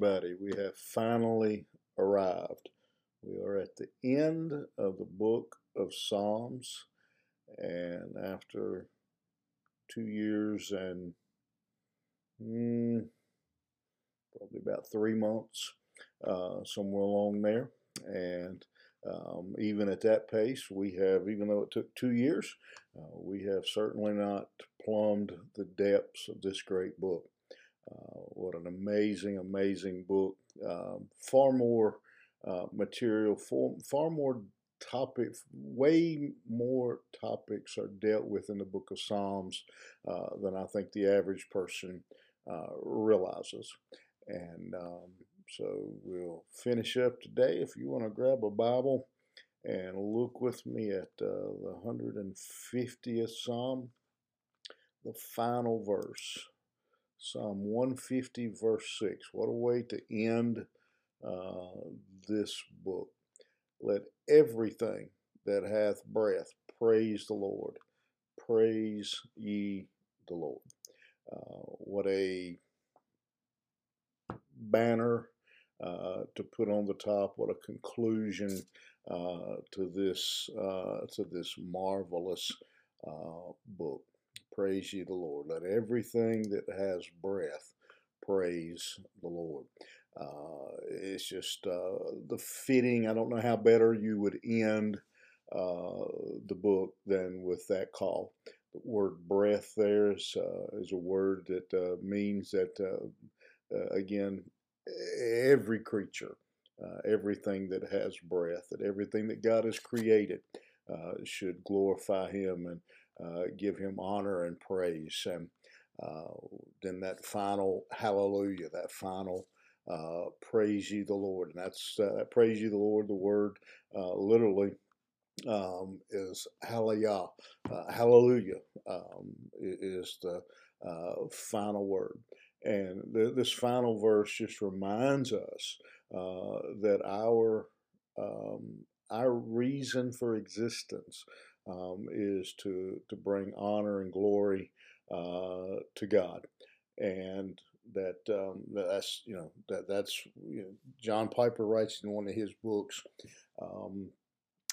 everybody. We have finally arrived. We are at the end of the book of Psalms, and after two years and mm, probably about three months, uh, somewhere along there, and um, even at that pace, we have, even though it took two years, uh, we have certainly not plumbed the depths of this great book. Uh, what an amazing, amazing book. Um, far more uh, material, far, far more topic, way more topics are dealt with in the book of Psalms uh, than I think the average person uh, realizes. And um, so we'll finish up today. If you want to grab a Bible and look with me at uh, the 150th Psalm, the final verse. Psalm 150, verse 6. What a way to end uh, this book. Let everything that hath breath praise the Lord. Praise ye the Lord. Uh, what a banner uh, to put on the top. What a conclusion uh, to this uh, to this marvelous uh, book. Praise ye the Lord. Let everything that has breath praise the Lord. Uh, it's just uh, the fitting. I don't know how better you would end uh, the book than with that call. The word breath there is, uh, is a word that uh, means that, uh, again, every creature, everything that has breath, that everything that God has created should glorify Him and give him honor and praise. And uh, then that final hallelujah, that final uh, praise you the Lord. And that's that praise you the Lord, the word literally um, is hallelujah. Uh, hallelujah um, is the uh, final word. And th- this final verse just reminds us uh, that our um, our reason for existence um, is to to bring honor and glory uh, to God, and that um, that's you know that that's you know, John Piper writes in one of his books. Um,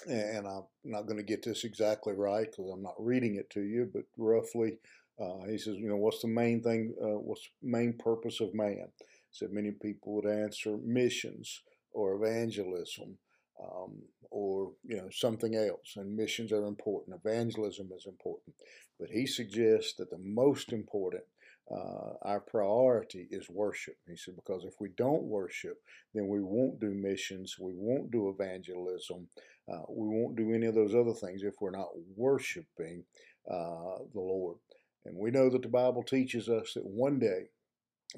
and I'm not going to get this exactly right because I'm not reading it to you, but roughly, uh, he says, you know, what's the main thing? Uh, what's the main purpose of man? So many people would answer missions or evangelism um, or you know something else. And missions are important. Evangelism is important, but he suggests that the most important, uh, our priority is worship. He said because if we don't worship, then we won't do missions, we won't do evangelism, uh, we won't do any of those other things if we're not worshiping uh, the Lord. And we know that the Bible teaches us that one day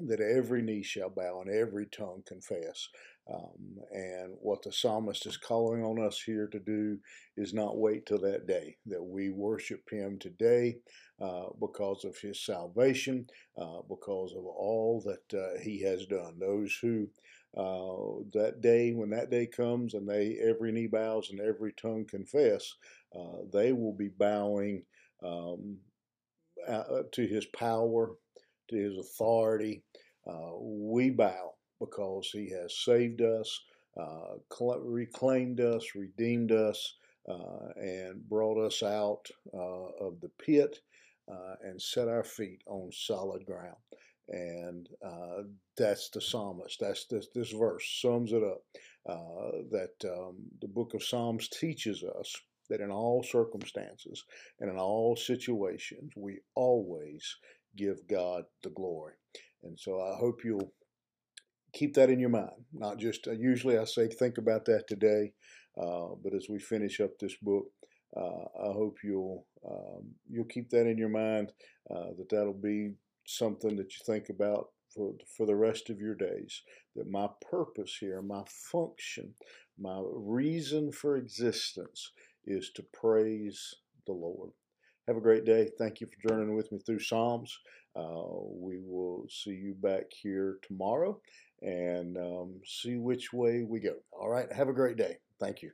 that every knee shall bow and every tongue confess. Um, and what the psalmist is calling on us here to do is not wait till that day, that we worship him today uh, because of his salvation, uh, because of all that uh, he has done. Those who uh, that day, when that day comes and they every knee bows and every tongue confess, uh, they will be bowing um, uh, to his power, to his authority. we bow because he has saved us, uh, reclaimed us, redeemed us, uh, and brought us out uh, of the pit uh, and set our feet on solid ground. And uh, that's the psalmist. That's this, this verse sums it up. that um, the book of Psalms teaches us that in all circumstances and in all situations, we always give God the glory. And so I hope you'll keep that in your mind. Not just uh, usually I say think about that today, uh, but as we finish up this book, uh, I hope you'll um, you'll keep that in your mind. Uh, that that'll be something that you think about for for the rest of your days. That my purpose here, my function, my reason for existence is to praise the Lord. Have a great day. Thank you for journeying with me through Psalms. Uh, we will see you back here tomorrow and um, see which way we go. All right. Have a great day. Thank you.